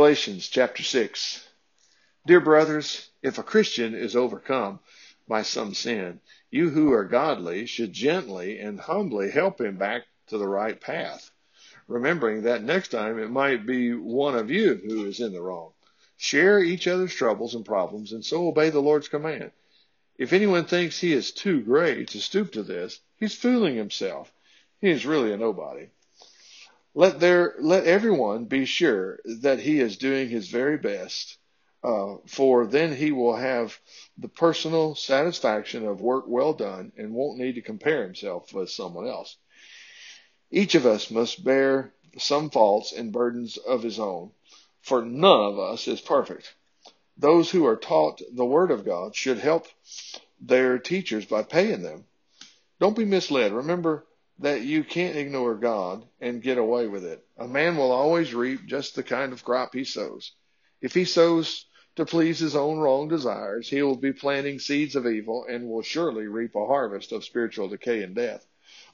Galatians chapter 6. Dear brothers, if a Christian is overcome by some sin, you who are godly should gently and humbly help him back to the right path, remembering that next time it might be one of you who is in the wrong. Share each other's troubles and problems and so obey the Lord's command. If anyone thinks he is too great to stoop to this, he's fooling himself. He is really a nobody. Let there, let everyone be sure that he is doing his very best, uh, for then he will have the personal satisfaction of work well done and won't need to compare himself with someone else. Each of us must bear some faults and burdens of his own, for none of us is perfect. Those who are taught the Word of God should help their teachers by paying them. Don't be misled. Remember that you can't ignore God and get away with it. A man will always reap just the kind of crop he sows. If he sows to please his own wrong desires, he will be planting seeds of evil and will surely reap a harvest of spiritual decay and death.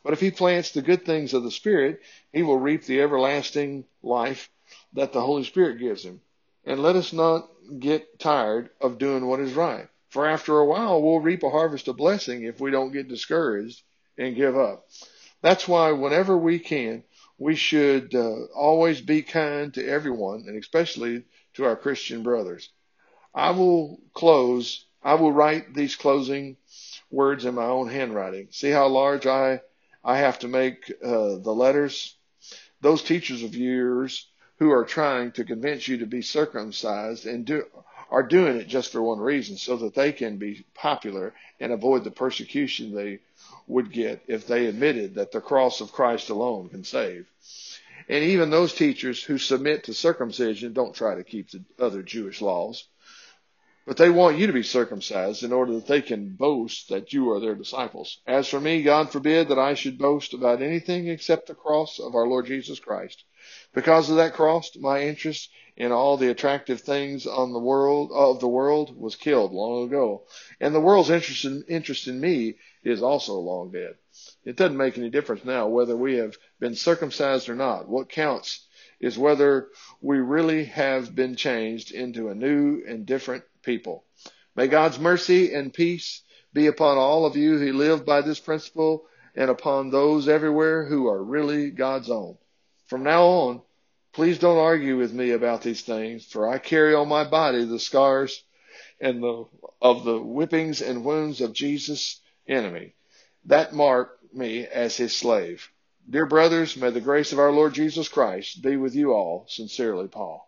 But if he plants the good things of the Spirit, he will reap the everlasting life that the Holy Spirit gives him. And let us not get tired of doing what is right. For after a while, we'll reap a harvest of blessing if we don't get discouraged and give up. That's why whenever we can, we should uh, always be kind to everyone and especially to our Christian brothers. I will close, I will write these closing words in my own handwriting. See how large I, I have to make uh, the letters? Those teachers of yours who are trying to convince you to be circumcised and do, are doing it just for one reason, so that they can be popular and avoid the persecution they would get if they admitted that the cross of Christ alone can save. And even those teachers who submit to circumcision don't try to keep the other Jewish laws. But they want you to be circumcised in order that they can boast that you are their disciples. As for me, God forbid that I should boast about anything except the cross of our Lord Jesus Christ. Because of that cross, my interest in all the attractive things on the world of the world was killed long ago. And the world's interest in, interest in me is also long dead. It doesn't make any difference now whether we have been circumcised or not. What counts is whether we really have been changed into a new and different people. May God's mercy and peace be upon all of you who live by this principle and upon those everywhere who are really God's own. From now on, please don't argue with me about these things, for I carry on my body the scars and the, of the whippings and wounds of Jesus' enemy. That marked me as his slave. Dear brothers, may the grace of our Lord Jesus Christ be with you all. Sincerely, Paul.